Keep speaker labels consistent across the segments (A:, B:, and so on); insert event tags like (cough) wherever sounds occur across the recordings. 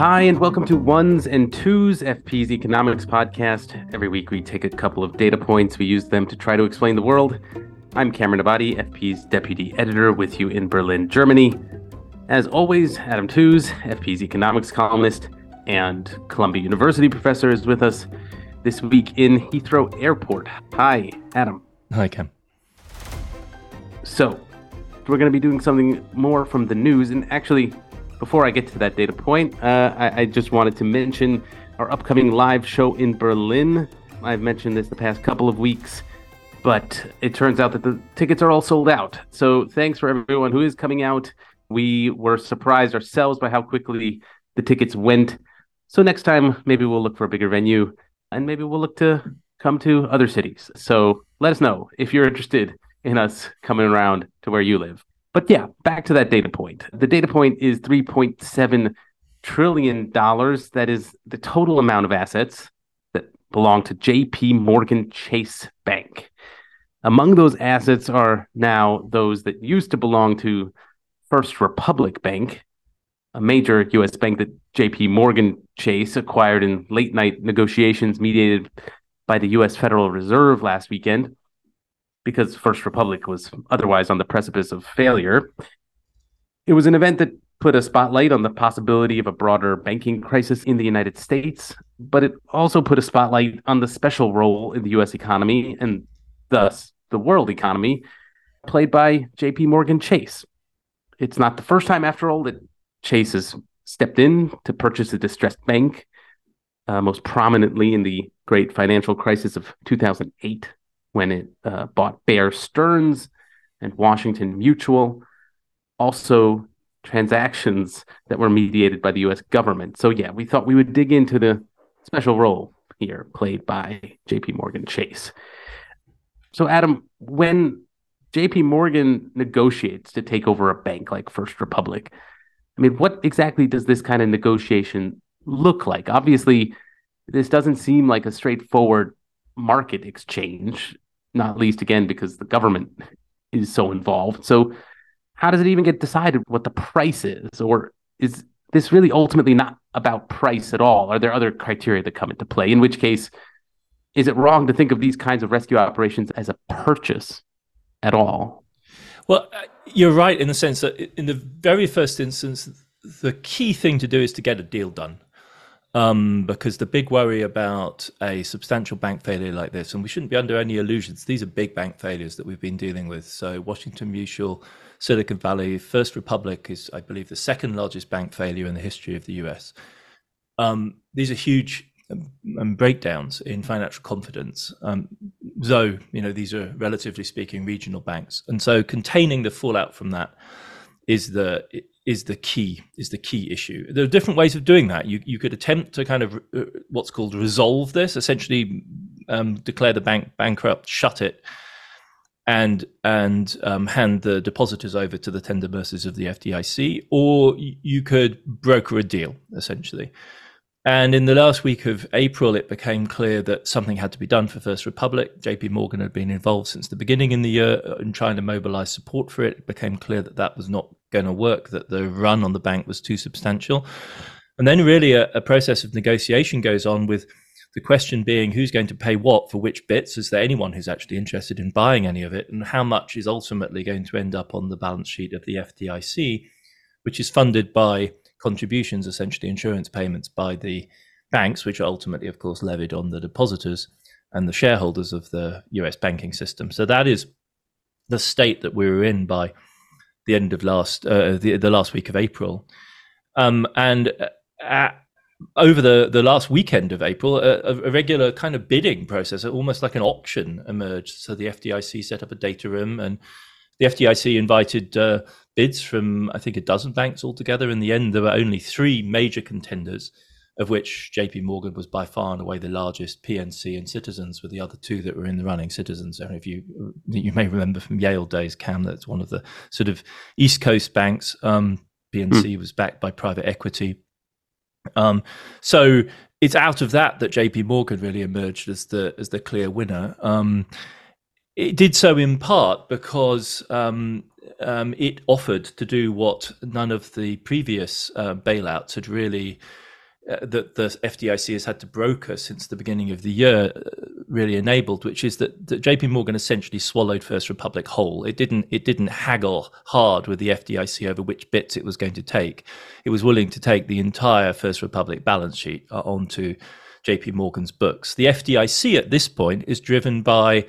A: Hi, and welcome to Ones and Twos, FP's economics podcast. Every week we take a couple of data points, we use them to try to explain the world. I'm Cameron Abadi, FP's deputy editor, with you in Berlin, Germany. As always, Adam Tooze, FP's economics columnist and Columbia University professor, is with us this week in Heathrow Airport. Hi, Adam.
B: Hi, Cam.
A: So, we're going to be doing something more from the news, and actually, before I get to that data point, uh, I, I, just wanted to mention our upcoming live show in Berlin. I've mentioned this the past couple of weeks, but it turns out that the tickets are all sold out. So thanks for everyone who is coming out. We were surprised ourselves by how quickly the tickets went. So next time, maybe we'll look for a bigger venue and maybe we'll look to come to other cities. So let us know if you're interested in us coming around to where you live. But yeah, back to that data point. The data point is 3.7 trillion dollars. That is the total amount of assets that belong to JP Morgan Chase Bank. Among those assets are now those that used to belong to First Republic Bank, a major US bank that JP Morgan Chase acquired in late night negotiations mediated by the US Federal Reserve last weekend because First Republic was otherwise on the precipice of failure. It was an event that put a spotlight on the possibility of a broader banking crisis in the United States, but it also put a spotlight on the special role in the US economy and thus the world economy played by JP Morgan Chase. It's not the first time, after all, that Chase has stepped in to purchase a distressed bank, uh, most prominently in the great financial crisis of 2008 when it uh, bought Bear Stearns and Washington Mutual, also transactions that were mediated by the US government. So, yeah, we thought we would dig into the special role here played by JP Morgan Chase. So, Adam, when JP Morgan negotiates to take over a bank like First Republic, I mean, what exactly does this kind of negotiation look like? Obviously, this doesn't seem like a straightforward market exchange, not least again because the government (laughs) is so involved. So, how does it even get decided what the price is? Or is this really ultimately not about price at all? Are there other criteria that come into play? In which case, is it wrong to think of these kinds of rescue operations as a purchase at all?
B: Well, uh, you're right in the sense that in the very first instance, the key thing to do is to get a deal done um, because the big worry about a substantial bank failure like this, and we shouldn't be under any illusions, these are big bank failures that we've been dealing with. So, Washington Mutual, Silicon Valley, First Republic is, I believe, the second largest bank failure in the history of the US. Um, these are huge um, um, breakdowns in financial confidence. Um, though, you know, these are relatively speaking regional banks. And so, containing the fallout from that is the is the key is the key issue. There are different ways of doing that. You you could attempt to kind of uh, what's called resolve this, essentially um, declare the bank bankrupt, shut it, and and um, hand the depositors over to the tender mercies of the FDIC, or you could broker a deal essentially. And in the last week of April, it became clear that something had to be done for First Republic. JP Morgan had been involved since the beginning in the year uh, in trying to mobilize support for it. It became clear that that was not going to work, that the run on the bank was too substantial. And then, really, a, a process of negotiation goes on with the question being who's going to pay what for which bits? Is there anyone who's actually interested in buying any of it? And how much is ultimately going to end up on the balance sheet of the FDIC, which is funded by contributions, essentially insurance payments by the banks, which are ultimately, of course, levied on the depositors and the shareholders of the US banking system. So that is the state that we were in by the end of last uh, the, the last week of April, um, and uh, over the the last weekend of April, a, a, regular kind of bidding process, almost like an auction, emerged. So the FDIC set up a data room, and the FDIC invited uh, bids from I think a dozen banks altogether. In the end, there were only three major contenders, of which J.P. Morgan was by far and away the largest. PNC and Citizens were the other two that were in the running. Citizens, if you you may remember from Yale days, Cam, that's one of the sort of East Coast banks. Um, PNC mm. was backed by private equity. Um, so it's out of that that J.P. Morgan really emerged as the as the clear winner. Um, it did so in part because um, um, it offered to do what none of the previous uh, bailouts had really that the FDIC has had to broker since the beginning of the year uh, really enabled, which is that, that JP Morgan essentially swallowed First Republic whole. It didn't it didn't haggle hard with the FDIC over which bits it was going to take. It was willing to take the entire First Republic balance sheet uh, onto JP Morgan's books. The FDIC at this point is driven by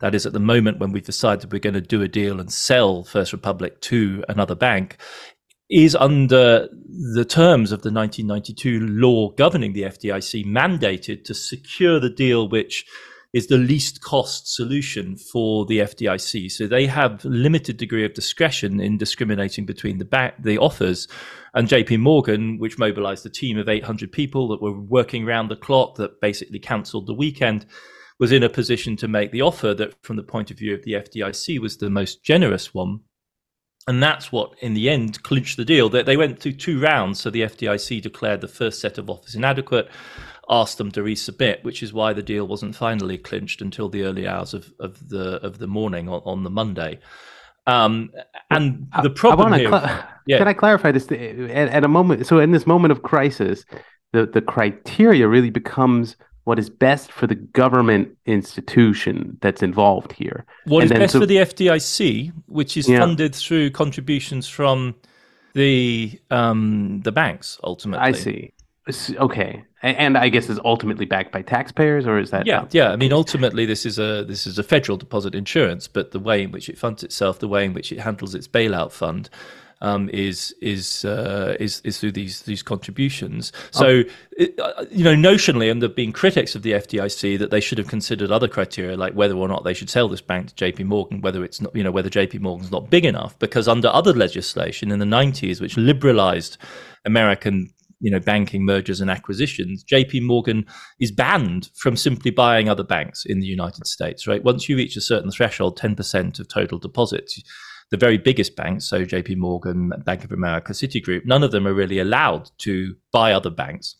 B: that is at the moment when we've decided we're going to do a deal and sell First Republic to another bank, is under the terms of the 1992 law governing the FDIC mandated to secure the deal which is the least cost solution for the FDIC. So they have limited degree of discretion in discriminating between the back, the offers and JP Morgan, which mobilized a team of 800 people that were working around the clock that basically cancelled the weekend was in a position to make the offer that from the point of view of the FDIC was the most generous one and that's what, in the end, clinched the deal. They, they went through two rounds. So the FDIC declared the first set of offers inadequate, asked them to resubmit, which is why the deal wasn't finally clinched until the early hours of, of the of the morning on, on the Monday. Um, and the problem I, I here,
A: cl- (laughs) yeah. can I clarify this? At, at a moment, so in this moment of crisis, the the criteria really becomes what is best for the government institution that's involved here.
B: What and is best so, for the FDIC, which is yeah. funded through contributions from the um, the banks ultimately.
A: I see. Okay, and I guess is ultimately backed by taxpayers, or is that?
B: Yeah, yeah. I mean, ultimately, this is a this is a federal deposit insurance, but the way in which it funds itself, the way in which it handles its bailout fund, um, is is uh, is is through these these contributions. So it, uh, you know, notionally, and there have been critics of the FDIC that they should have considered other criteria, like whether or not they should sell this bank to J.P. Morgan, whether it's not you know whether J.P. Morgan's not big enough, because under other legislation in the 90s, which liberalized American you know banking mergers and acquisitions jp morgan is banned from simply buying other banks in the united states right once you reach a certain threshold 10% of total deposits the very biggest banks, so JP Morgan, Bank of America, Citigroup, none of them are really allowed to buy other banks.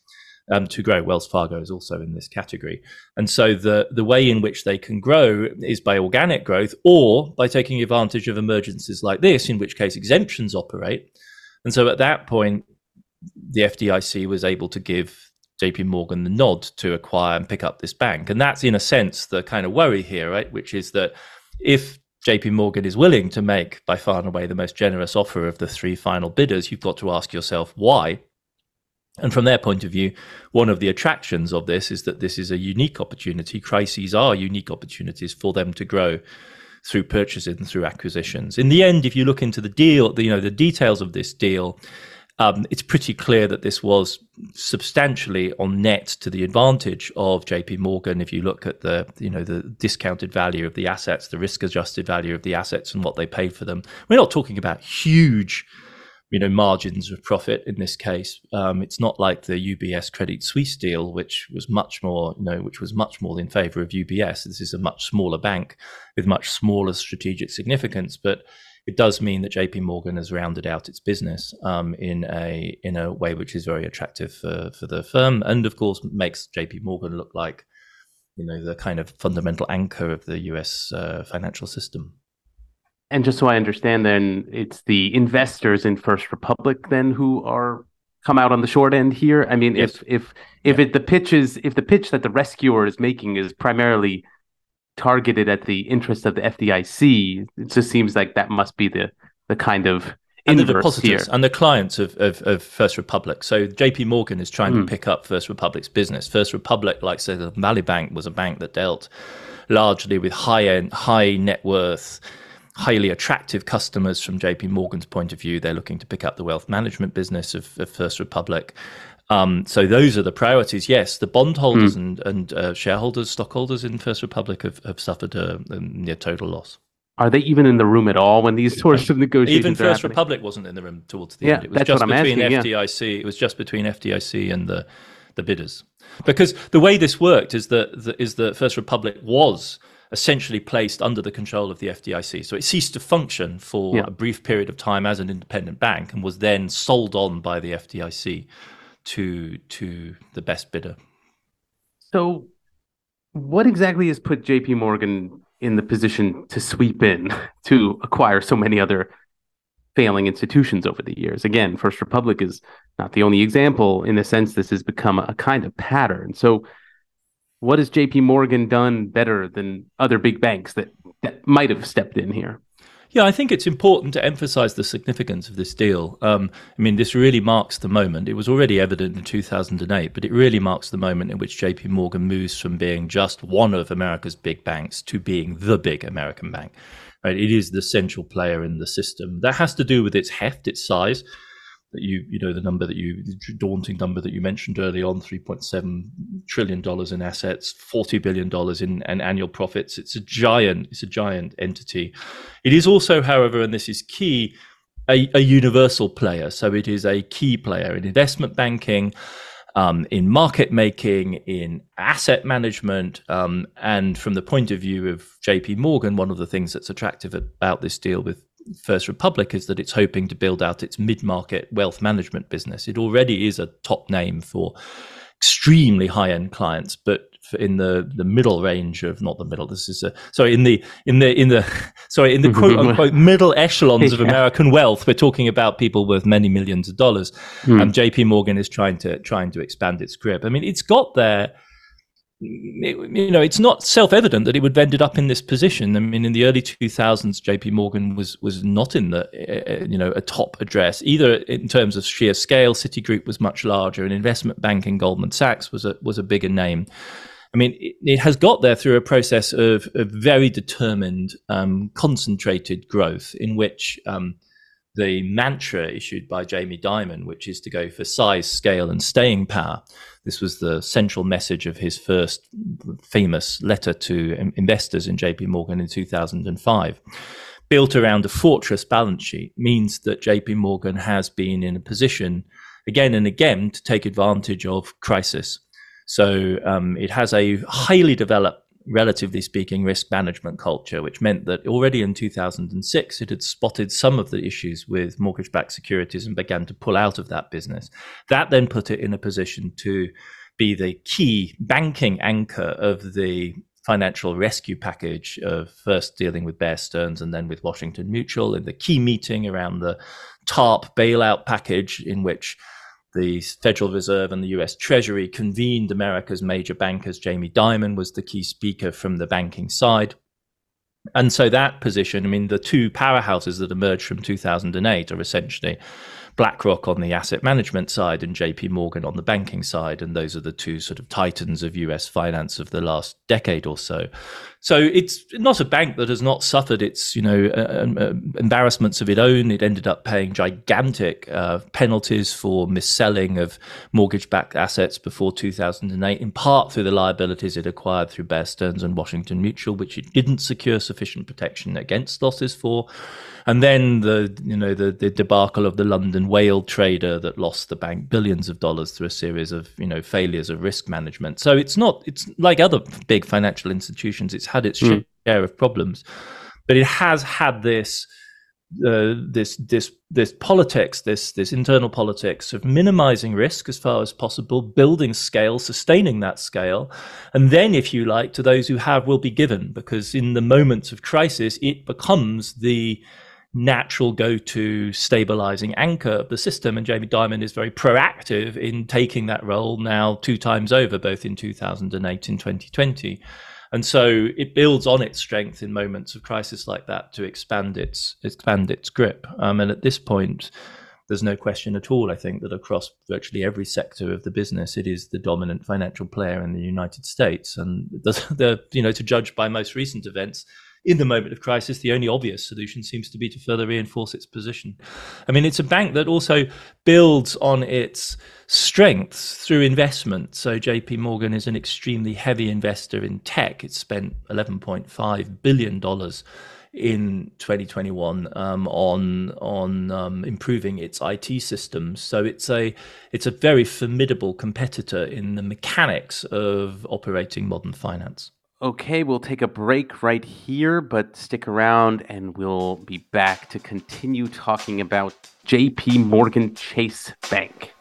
B: Um, to grow. Wells Fargo is also in this category. And so the, the way in which they can grow is by organic growth or by taking advantage of emergencies like this, in which case exemptions operate. And so at that point, the FDIC was able to give JP Morgan the nod to acquire and pick up this bank. And that's in a sense the kind of worry here, right? Which is that if JP Morgan is willing to make by far and away the most generous offer of the three final bidders, you've got to ask yourself why. And from their point of view, one of the attractions of this is that this is a unique opportunity. Crises are unique opportunities for them to grow through purchases and through acquisitions. In the end, if you look into the deal, you know, the details of this deal, um, it's pretty clear that this was substantially on net to the advantage of JP Morgan. If you look at the you know the discounted value of the assets, the risk adjusted value of the assets, and what they paid for them, we're not talking about huge you know margins of profit in this case. Um, it's not like the UBS Credit Suisse deal, which was much more you know which was much more in favour of UBS. This is a much smaller bank with much smaller strategic significance, but it does mean that JP Morgan has rounded out its business um, in a in a way which is very attractive for, for the firm, and of course makes JP Morgan look like you know the kind of fundamental anchor of the U.S. Uh, financial system.
A: And just so I understand, then it's the investors in First Republic then who are come out on the short end here. I mean, yes. if if if yeah. it the pitch is if the pitch that the rescuer is making is primarily targeted at the interest of the FDIC, it just seems like that must be the the kind of
B: and the depositors here. and the clients of, of, of, First Republic. So JP Morgan is trying mm. to hmm. pick up First Republic's business. First Republic, like say the Valley Bank, was a bank that dealt largely with high end, high net worth, highly attractive customers from JP Morgan's point of view. They're looking to pick up the wealth management business of, of First Republic. Um, so those are the priorities. Yes, the bondholders mm. and, and uh, shareholders, stockholders in First Republic have, have suffered a, a, near total loss.
A: Are they even in the room at all when these sorts of negotiations?
B: Even First Republic wasn't in the room towards the
A: yeah,
B: end. It was
A: that's
B: just
A: what I'm
B: between
A: asking,
B: FDIC. Yeah. It was just between FDIC and the the bidders. Because the way this worked is that the, is that First Republic was essentially placed under the control of the FDIC. So it ceased to function for yeah. a brief period of time as an independent bank and was then sold on by the FDIC to to the best bidder.
A: So, what exactly has put J.P. Morgan in the position to sweep in (laughs) to acquire so many other failing institutions over the years. Again, First Republic is not the only example. In a sense, this has become a kind of pattern. So, what has JP Morgan done better than other big banks that, that might have stepped in here?
B: Yeah, I think it's important to emphasize the significance of this deal. Um, I mean, this really marks the moment. It was already evident in 2008, but it really marks the moment in which JP Morgan moves from being just one of America's big banks to being the big American bank. Right? It is the central player in the system. That has to do with its heft, its size that you you know the number that you daunting number that you mentioned early on 3.7 trillion dollars in assets 40 billion dollars in, in annual profits. It's a giant it's a giant entity. It is also however and this is key a, a universal player. So it is a key player in investment banking um, in market making, in asset management, um, and from the point of view of JP Morgan, one of the things that's attractive about this deal with First Republic is that it's hoping to build out its mid market wealth management business. It already is a top name for extremely high end clients, but in the the middle range of not the middle. This is a sorry in the in the in the (laughs) sorry in the (laughs) quote unquote middle echelons of American wealth. We're talking about people worth many millions of dollars, mm. and J.P. Morgan is trying to trying to expand its grip. I mean, it's got there you know, it's not self-evident that it would have ended up in this position. I mean, in the early 2000s, J.P. Morgan was was not in the uh, you know a top address either in terms of sheer scale. Citigroup was much larger, and investment banking Goldman Sachs was a was a bigger name. I mean, it, it has got there through a process of, of very determined, um, concentrated growth, in which um, the mantra issued by Jamie Dimon, which is to go for size, scale, and staying power this was the central message of his first famous letter to investors in JP Morgan in 2005. Built around a fortress balance sheet means that JP Morgan has been in a position again and again to take advantage of crisis. So um, it has a highly developed relatively speaking, risk management culture, which meant that already in 2006 it had spotted some of the issues with mortgage backed securities and began to pull out of that business. That then put it in a position to be the key banking anchor of the financial rescue package of first dealing with Bear Stearns and then with Washington Mutual in the key meeting around the TARP bailout package in which the Federal Reserve and the US Treasury convened America's major bankers. Jamie Dimon was the key speaker from the banking side. And so that position, I mean, the two powerhouses that emerged from 2008 are essentially BlackRock on the asset management side and JP Morgan on the banking side. And those are the two sort of titans of US finance of the last decade or so. So it's not a bank that has not suffered its, you know, uh, uh, embarrassments of its own. It ended up paying gigantic uh, penalties for mis-selling of mortgage-backed assets before 2008, in part through the liabilities it acquired through Bear Stearns and Washington Mutual, which it didn't secure sufficient protection against losses for. And then the, you know, the, the debacle of the London whale trader that lost the bank billions of dollars through a series of, you know, failures of risk management. So it's not, it's like other big financial institutions. It's had its mm. share of problems, but it has had this. Uh, this this this politics, this this internal politics of minimizing risk as far as possible, building scale, sustaining that scale, and then, if you like, to those who have will be given, because in the moments of crisis, it becomes the natural go-to stabilizing anchor of the system and jamie dimon is very proactive in taking that role now two times over both in 2008 and 2020 and so it builds on its strength in moments of crisis like that to expand its expand its grip. Um, and at this point, there's no question at all. I think that across virtually every sector of the business, it is the dominant financial player in the United States. And the, (laughs) the you know to judge by most recent events, in the moment of crisis, the only obvious solution seems to be to further reinforce its position. I mean, it's a bank that also builds on its strengths through investment. So JP Morgan is an extremely heavy investor in tech. It spent $11.5 billion in 2021 um, on on um, improving its IT systems. So it's a it's a very formidable competitor in the mechanics of operating modern finance.
A: Okay, we'll take a break right here, but stick around and we'll be back to continue talking about JP Morgan Chase Bank.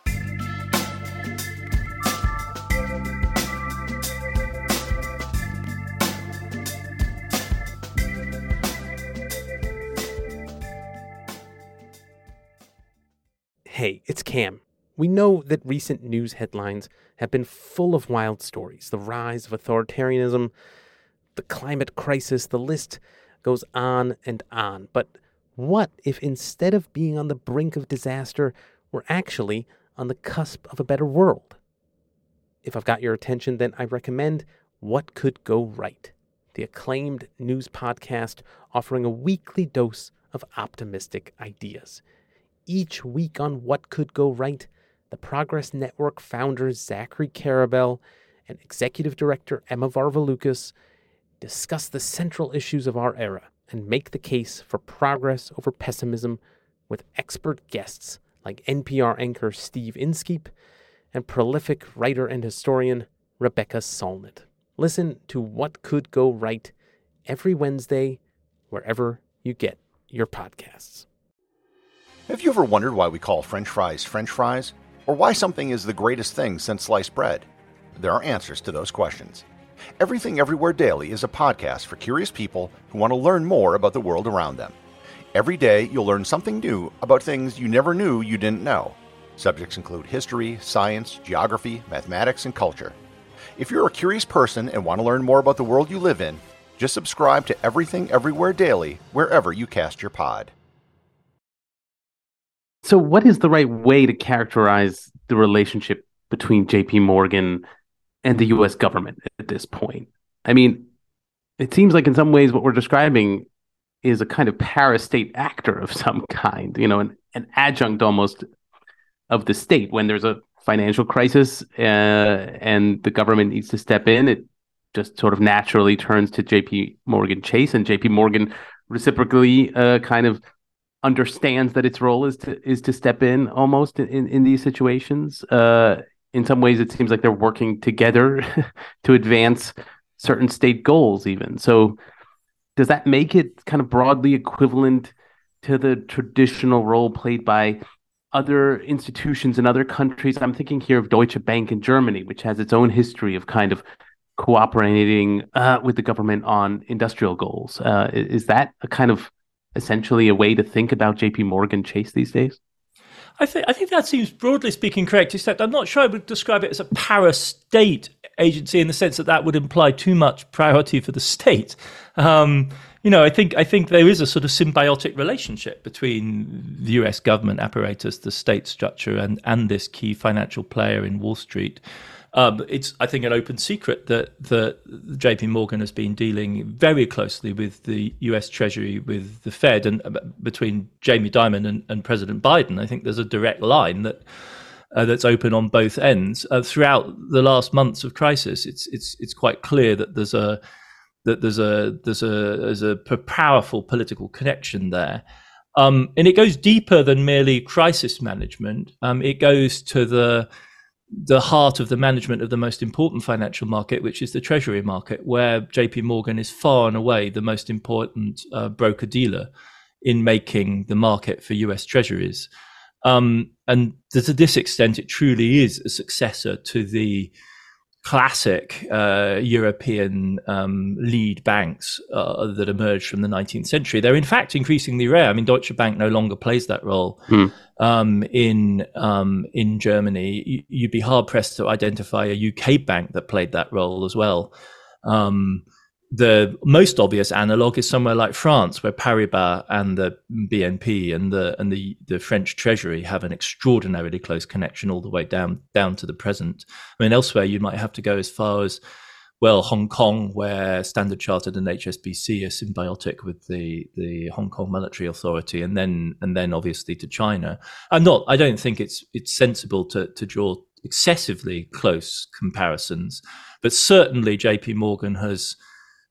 A: Hey, it's Cam. We know that recent news headlines have been full of wild stories the rise of authoritarianism, the climate crisis, the list goes on and on. But what if instead of being on the brink of disaster, we're actually on the cusp of a better world? If I've got your attention, then I recommend What Could Go Right, the acclaimed news podcast offering a weekly dose of optimistic ideas. Each week on What Could Go Right, the Progress Network founders Zachary Karabell and executive director Emma Varvaloucas discuss the central issues of our era and make the case for progress over pessimism with expert guests like NPR anchor Steve Inskeep and prolific writer and historian Rebecca Solnit. Listen to What Could Go Right every Wednesday, wherever you get your podcasts.
C: Have you ever wondered why we call French fries French fries? Or why something is the greatest thing since sliced bread? There are answers to those questions. Everything Everywhere Daily is a podcast for curious people who want to learn more about the world around them. Every day, you'll learn something new about things you never knew you didn't know. Subjects include history, science, geography, mathematics, and culture. If you're a curious person and want to learn more about the world you live in, just subscribe to Everything Everywhere Daily wherever you cast your pod.
A: So, what is the right way to characterize the relationship between JP Morgan and the US government at this point? I mean, it seems like in some ways what we're describing is a kind of parastate actor of (laughs) some kind, you know, an, an adjunct almost of the state when there's a financial crisis uh, and the government needs to step in. It just sort of naturally turns to JP Morgan Chase, and JP Morgan reciprocally uh, kind of understands that its role is to is to step in almost in, in, these situations. Uh, in some ways, it seems like they're working together (laughs) to advance certain state goals, even. So, does that make it kind of broadly equivalent to the traditional role played by other institutions in other countries? I'm thinking here of Deutsche Bank in Germany, which has its own history of kind of cooperating uh, with the government on industrial goals. Uh, is that a kind of essentially a way to think about JP Morgan Chase these days?
B: I think I think that seems broadly speaking correct. Except I'm not sure I would describe it as a parastate agency in the sense that that would imply too much priority for the state. Um, you know, I think I think there is a sort of symbiotic relationship between the U.S. government apparatus, the state structure, and and this key financial player in Wall Street. Um, it's, I think, an open secret that that J.P. Morgan has been dealing very closely with the U.S. Treasury, with the Fed, and uh, between Jamie Dimon and, and, President Biden. I think there's a direct line that uh, that's open on both ends. Uh, throughout the last months of crisis, it's it's it's quite clear that there's a that there's a there's a there's a powerful political connection there. Um, and it goes deeper than merely crisis management. Um, it goes to the the heart of the management of the most important financial market, which is the treasury market, where JP Morgan is far and away the most important uh, broker dealer in making the market for US treasuries. Um, and to this extent, it truly is a successor to the classic uh, European um, lead banks uh, that emerged from the 19th century. They're in fact increasingly rare. I mean, Deutsche Bank no longer plays that role hmm. um, in um, in Germany. You'd be hard pressed to identify a UK bank that played that role as well. Um, the most obvious analog is somewhere like France, where Paribas and the BNP and the and the, the French Treasury have an extraordinarily close connection all the way down down to the present. I mean, elsewhere you might have to go as far as well Hong Kong, where Standard Chartered and HSBC are symbiotic with the the Hong Kong Monetary Authority, and then and then obviously to China. I'm not. I don't think it's it's sensible to to draw excessively close comparisons, but certainly J.P. Morgan has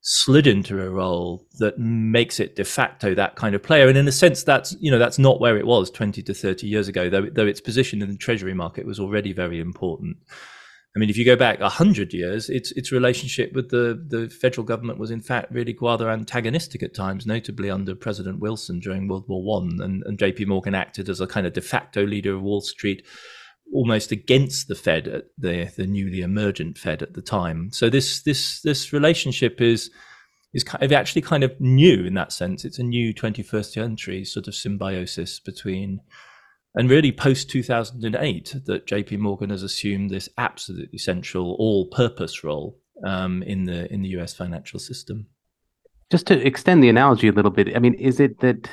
B: slid into a role that makes it de facto that kind of player. And in a sense, that's you know that's not where it was 20 to 30 years ago, though though its position in the treasury market was already very important. I mean, if you go back hundred years, its its relationship with the the federal government was in fact really rather antagonistic at times, notably under President Wilson during World War One, and, and J.P. Morgan acted as a kind of de facto leader of Wall Street almost against the Fed, the the newly emergent Fed at the time. So this this this relationship is is kind of actually kind of new in that sense. It's a new 21st century sort of symbiosis between and really post 2008 that JP Morgan has assumed this absolutely central all purpose role um, in the in the US financial system.
A: Just to extend the analogy a little bit, I mean, is it that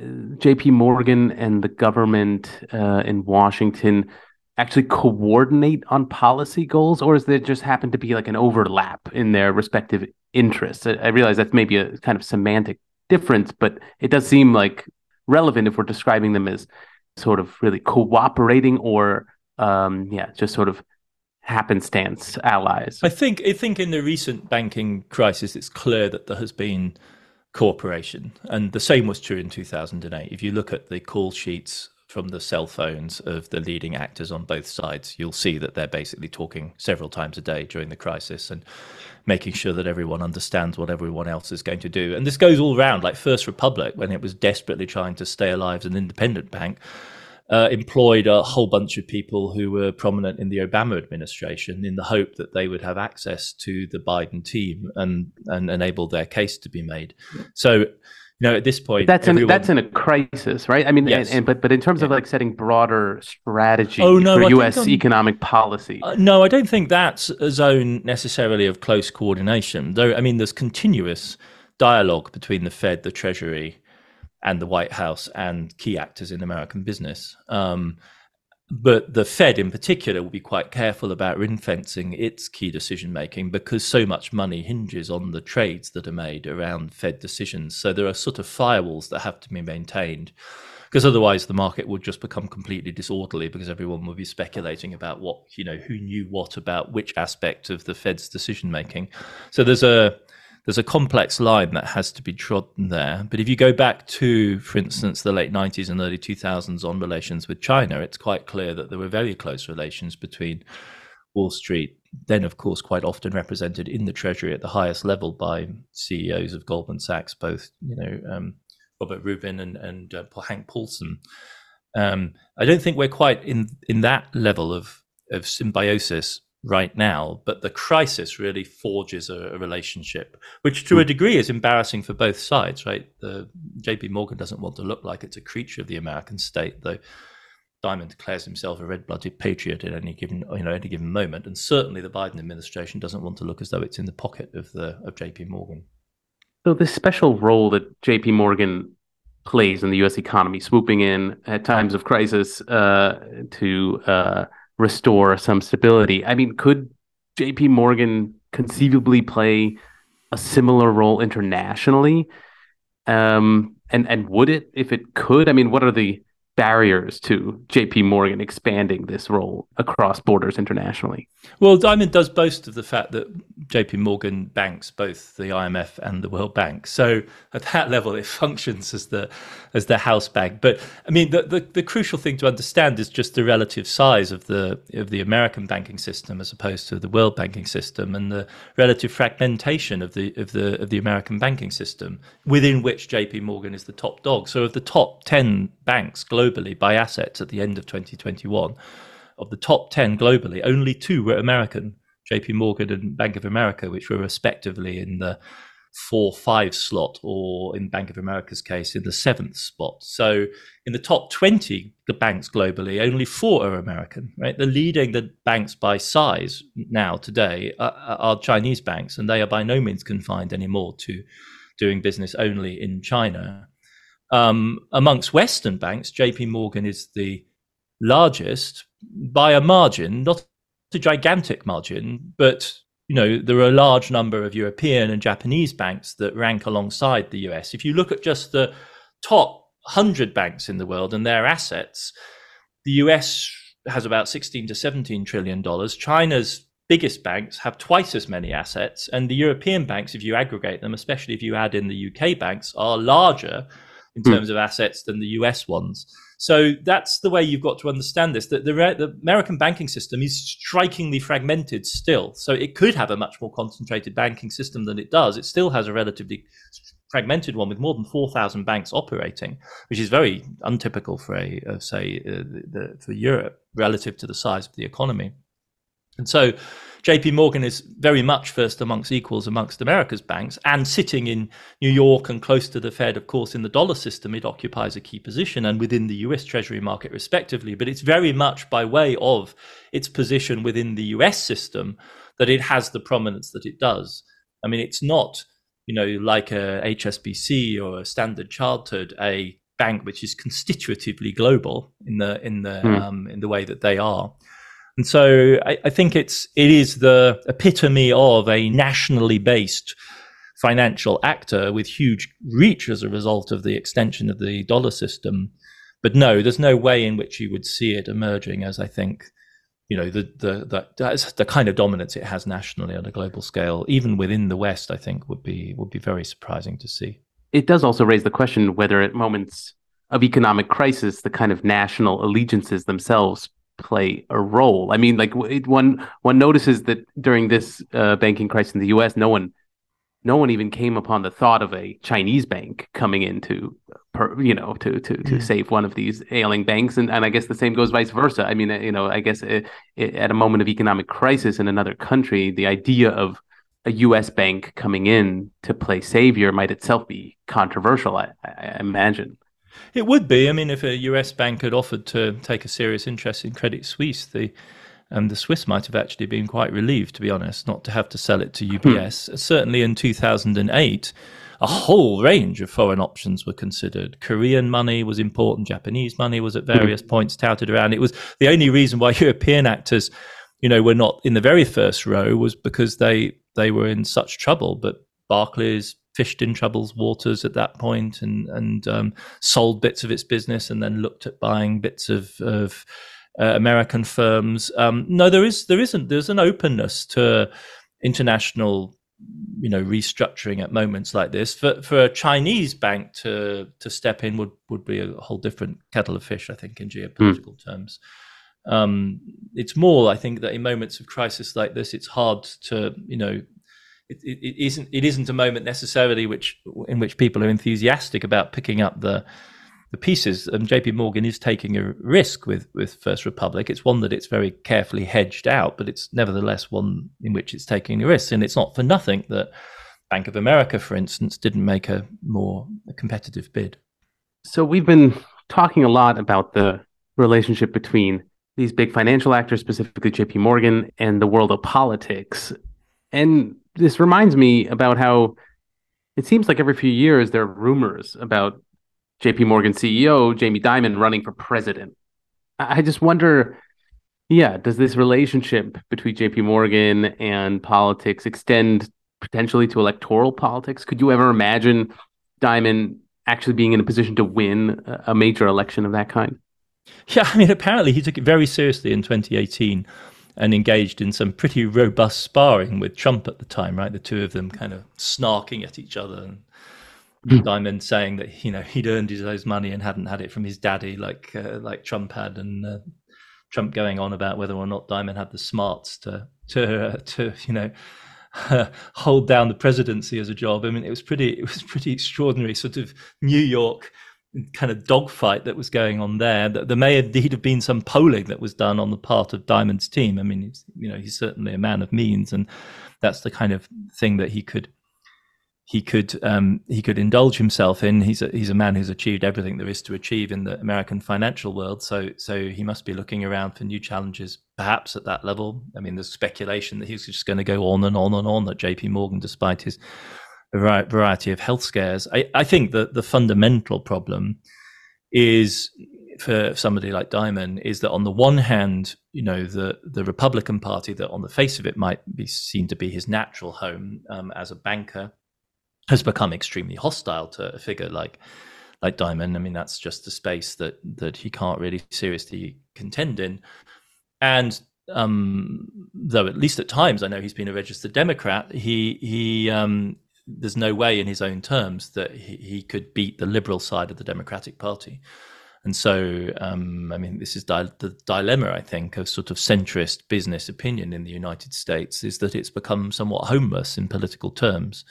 A: JP Morgan and the government uh, in Washington actually coordinate on policy goals, or is there just happen to be like an overlap in their respective interests? I, I realize that's maybe a kind of semantic difference, but it does seem like relevant if we're describing them as sort of really cooperating or um, yeah, just sort of happenstance allies.
B: I think I think in the recent banking crisis, it's clear that there has been cooperation, and the same was true in 2008. If you look at the call sheets from the cell phones of the leading actors on both sides, you'll see that they're basically talking several times a day during the crisis and making sure that everyone understands what everyone else is going to do. And this goes all around, like First Republic, when it was desperately trying to stay alive as an independent bank. Uh, employed a whole bunch of people who were prominent in the Obama administration in the hope that they would have access to the Biden team and and enable their case to be made. So you know, at this point,
A: that's everyone... in that's in a crisis, right? I mean, yes. and, and, but but in terms yeah. of like setting broader strategy oh, no, for I U.S. economic policy,
B: uh, no, I don't think that's a zone necessarily of close coordination. Though, I mean, there's continuous dialogue between the Fed, the Treasury, and the White House, and key actors in American business. Um, but the Fed in particular will be quite careful about ring fencing its key decision making because so much money hinges on the trades that are made around Fed decisions. So there are sort of firewalls that have to be maintained because otherwise the market would just become completely disorderly because everyone would be speculating about what, you know, who knew what about which aspect of the Fed's decision making. So there's a there's a complex line that has to be trodden there. But if you go back to, for instance, the late 90s and early 2000s on relations with China, it's quite clear that there were very close relations between Wall Street, then, of course, quite often represented in the Treasury at the highest level by CEOs of Goldman Sachs, both, you know, um, Robert Rubin and, and uh, Hank Paulson. Um, I don't think we're quite in in that level of of symbiosis right now, but the crisis really forges a, a relationship, which to a hmm. degree is embarrassing for both sides, right? The JP Morgan doesn't want to look like it's a creature of the American state, though Dimon declares himself a red-blooded patriot at any given you know any given moment, and certainly the Biden administration doesn't want to look as though it's in the pocket of the of JP Morgan.
A: So this special role that JP Morgan plays in the U.S. economy, swooping in at times of crisis uh, to uh, restore some stability. I mean, could JP Morgan conceivably play a similar role internationally? Um, and and would it if it could? I mean, what are the barriers to JP Morgan expanding this role across borders internationally?
B: Well, Dimon does boast of the fact that JP Morgan banks both the IMF and the World Bank. So at that (laughs) level, it functions as the as the house bank. But I mean, the, the, the crucial thing to understand is just the relative size of the of the American banking system as opposed to the world banking system, and the relative fragmentation of the of the of the American banking system, within which JP Morgan is the top dog. So of the top ten banks globally by assets at the end of 2021. Of the top 10 globally, only two were American JP Morgan and Bank of America, which were respectively in the four five slot, or in Bank of America's case, in the seventh spot. So in the top 20 the banks globally, only four are American, right? The leading the banks by size now today are, are Chinese banks, and they are by no means confined anymore to doing business only in China. Um, amongst Western banks, JP Morgan is the largest by a margin, not a gigantic margin, but you know there are a large number of European and Japanese banks that rank alongside the US. If you look at just the top 100 banks in the world and their assets, the US has about 16 to 17 trillion dollars. China's biggest banks have twice as many assets, and the European banks, if you aggregate them, especially if you add in the UK banks, are larger in hmm. terms mm. of assets than the US ones. So that's the way you've got to understand this. That the, the, American banking system is strikingly fragmented still. So it could have a much more concentrated banking system than it does. It still has a relatively fragmented one with more than 4,000 banks operating, which is very untypical for a, uh, say, uh, the, for Europe relative to the size of the economy. And so JP Morgan is very much first amongst equals amongst America's banks and sitting in New York and close to the Fed, of course, in the dollar system, it occupies a key position and within the US Treasury market, respectively. But it's very much by way of its position within the US system that it has the prominence that it does. I mean, it's not, you know, like a HSBC or a Standard Chartered, a bank which is constitutively global in the in the mm. um, in the way that they are. And so I, I, think it's it is the epitome of a nationally based financial actor with huge reach as a result of the extension of the dollar system. But no, there's no way in which you would see it emerging as I think, you know, the the the, that's the kind of dominance it has nationally on a global scale, even within the West, I think would be would be very surprising to see.
A: It does also raise the question whether at moments of economic crisis, the kind of national allegiances themselves play a role. I mean, like it, one one notices that during this uh, banking crisis in the U.S., no one no one even came upon the thought of a Chinese bank coming in to, per, you know, to to to mm. save one of these ailing banks, and and I guess the same goes vice versa. I mean, you know, I guess it, it, at a moment of economic crisis in another country, the idea of a U.S. bank coming in to play savior might itself be controversial. I, I imagine.
B: It would be. I mean, if a US bank had offered to take a serious interest in Credit Suisse, the um, the Swiss might have actually been quite relieved, to be honest, not to have to sell it to UBS. Hmm. Certainly in 2008, a whole range of foreign options were considered. Korean money was important, Japanese money was at hmm. various points touted around. It was the only reason why (laughs) European actors, you know, were not in the very first row was because they they were in such trouble. But Barclays, fished in troubles waters at that point and and um, sold bits of its business and then looked at buying bits of of uh, American firms. Um, no, there is there isn't there's an openness to international you know restructuring at moments like this for for a Chinese bank to to step in would would be a whole different kettle of fish I think in geopolitical mm. terms um, it's more I think that in moments of crisis like this it's hard to you know it, it, it isn't it isn't a moment necessarily which in which people are enthusiastic about picking up the the pieces. And J.P. Morgan is taking a risk with with First Republic. It's one that it's very carefully hedged out, but it's nevertheless one in which it's taking a risk. And it's not for nothing that Bank of America, for instance, didn't make a more competitive bid.
A: So we've been talking a lot about the relationship between these big financial actors, specifically JP Morgan, and the world of politics. And this reminds me about how it seems like every few years there are rumors about JP Morgan CEO Jamie Dimon running for president. I just wonder, yeah, does this relationship between JP Morgan and politics extend potentially to electoral politics? Could you ever imagine Dimon actually being in a position to win a major election of that kind?
B: Yeah, I mean, apparently he took it very seriously in 2018 and engaged in some pretty robust sparring with Trump at the time, right? The two of them kind of snarking at each other and Dimon saying that you know he'd earned his own money and hadn't had it from his daddy like uh, like Trump had, and uh, Trump going on about whether or not Dimon had the smarts to to uh, to you know (laughs) hold down the presidency as a job. I mean, it was pretty it was pretty extraordinary sort of New York kind of dogfight that was going on there. That there may indeed have been some polling that was done on the part of Dimon's team. I mean, he's, you know, he's certainly a man of means, and that's the kind of thing that he could he could um, he could indulge himself in. He's a, he's a man who's achieved everything there is to achieve in the American financial world. So so he must be looking around for new challenges, perhaps at that level. I mean, there's speculation that he's just going to go on and on and on at J.P. Morgan, despite his a variety of health scares. I, I think that the fundamental problem is for somebody like Dimon is that on the one hand, you know, the the Republican Party that on the face of it might be seen to be his natural home um, as a banker has become extremely hostile to a figure like like Dimon. I mean, that's just the space that that he can't really seriously contend in. And um, though at least at times I know he's been a registered Democrat, he he um, there's no way in his own terms that he, he could beat the liberal side of the Democratic Party. And so, um, I mean, this is di- the dilemma, I think, of sort of centrist business opinion in the United States is that it's become somewhat homeless in political terms.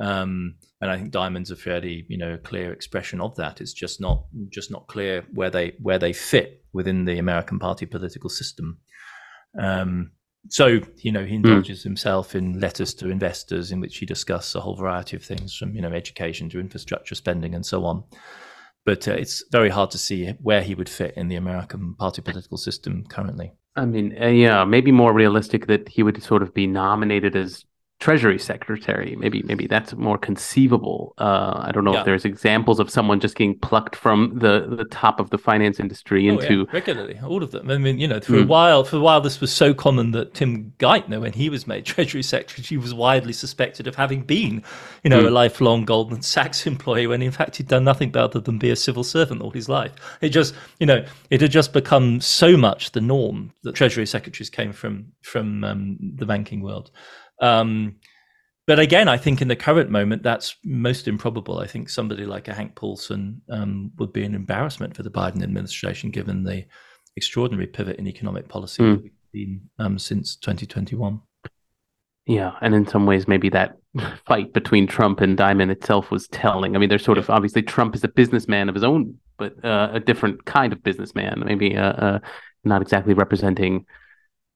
B: Um, and I think Dimon's a fairly, you know, clear expression of that. It's just not just not clear where they where they fit within the American party political system. Um, so you know he indulges mm. himself in letters to investors in which he discusses a whole variety of things from you know education to infrastructure spending and so on but uh, it's very hard to see where he would fit in the american party political system currently
A: i mean uh, yeah maybe more realistic that he would sort of be nominated as treasury secretary maybe maybe that's more conceivable uh, i don't know yeah. if there's examples of someone just getting plucked from the the top of the finance industry into
B: oh, yeah. regularly all of them i mean you know for mm. a while for a while this was so common that tim geithner when he was made (laughs) treasury secretary he was widely suspected of having been you know mm. a lifelong goldman sachs employee when in fact he'd done nothing other than be a civil servant all his life it just you know it had just become so much the norm that treasury secretaries came from from um, the banking world um, but again, I think in the current moment, that's most improbable. I think somebody like a Hank Paulson um, would be an embarrassment for the Biden administration, given the extraordinary pivot in economic policy mm. we've seen um, since 2021.
A: Yeah, and in some ways, maybe that (laughs) fight between Trump and Dimon itself was telling. I mean, there's sort of obviously Trump is a businessman of his own, but uh, a different kind of businessman. Maybe uh, uh, not exactly representing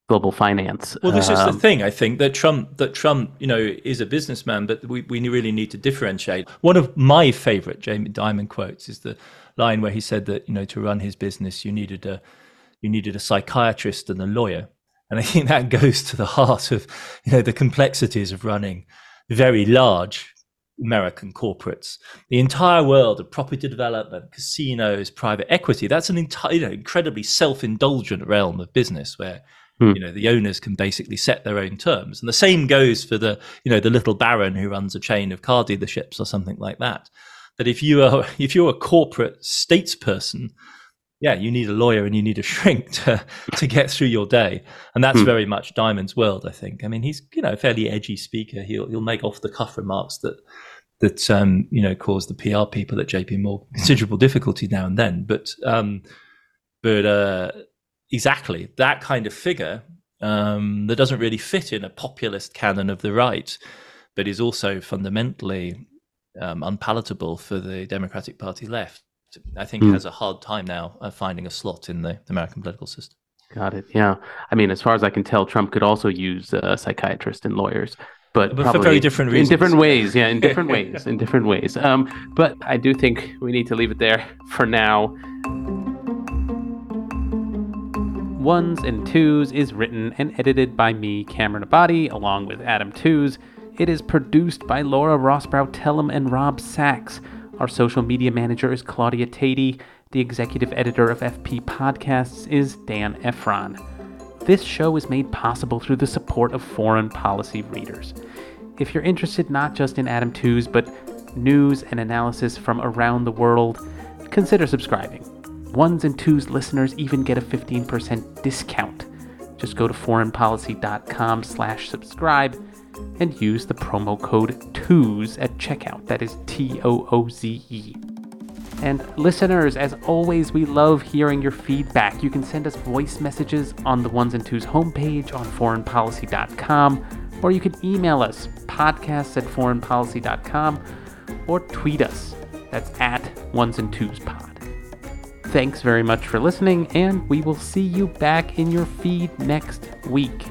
A: global finance.
B: Well, this um, is the um, thing. I think that Trump, that Trump, you know, is a businessman, but we, we really need to differentiate. One of my favorite Jamie Dimon quotes is the line where he said that you know to run his business you needed a you needed a psychiatrist and a lawyer, and I think that (laughs) goes to the heart of you know the complexities of running very large American corporates. The entire world of property development, casinos, private equity, that's an entire, you know, incredibly self indulgent realm of business where. You know, the owners can basically set their own terms, and the same goes for the you know the little baron who runs a chain of car dealerships or something like that. That if you are (laughs) if you're a corporate statesperson, yeah, you need a lawyer and you need a shrink to to get through your day, and that's hmm. very much Dimon's world. I think. I mean, he's you know a fairly edgy speaker. He'll he'll make off the cuff remarks that that um, you know cause the PR people at JP Morgan (laughs) considerable difficulty now and then. But um, but uh, exactly that kind of figure um, that doesn't really fit in a populist canon of the right, but is also fundamentally um, unpalatable for the Democratic Party left. I think mm. has a hard time now of finding a slot in the American political system.
A: Got it. Yeah. I mean, as far as I can tell, Trump could also use uh, psychiatrists and lawyers, but,
B: but for very different reasons.
A: In different ways. Yeah, in different (laughs) ways. In different ways. Um, but I do think we need to leave it there for now. Ones and Tooze is written and edited by me, Cameron Abadi, along with Adam Tooze. It is produced by Laura Rosbrow Telem and Rob Sachs. Our social media manager is Claudia Tatey. The executive editor of FP Podcasts is Dan Ephron. This show is made possible through the support of foreign policy readers. If you're interested not just in Adam Tooze, but news and analysis from around the world, consider subscribing. Ones and Tooze listeners even get a 15% discount. Just go to foreignpolicy.com slash subscribe and use the promo code TOOZE at checkout. That is T O O Z E. And listeners, as always, we love hearing your feedback. You can send us voice messages on the Ones and Tooze homepage on foreignpolicy.com, or you can email us podcasts at foreignpolicy.com or tweet us. That's at Ones and Tooze Pod. Thanks very much for listening, and we will see you back in your feed next week.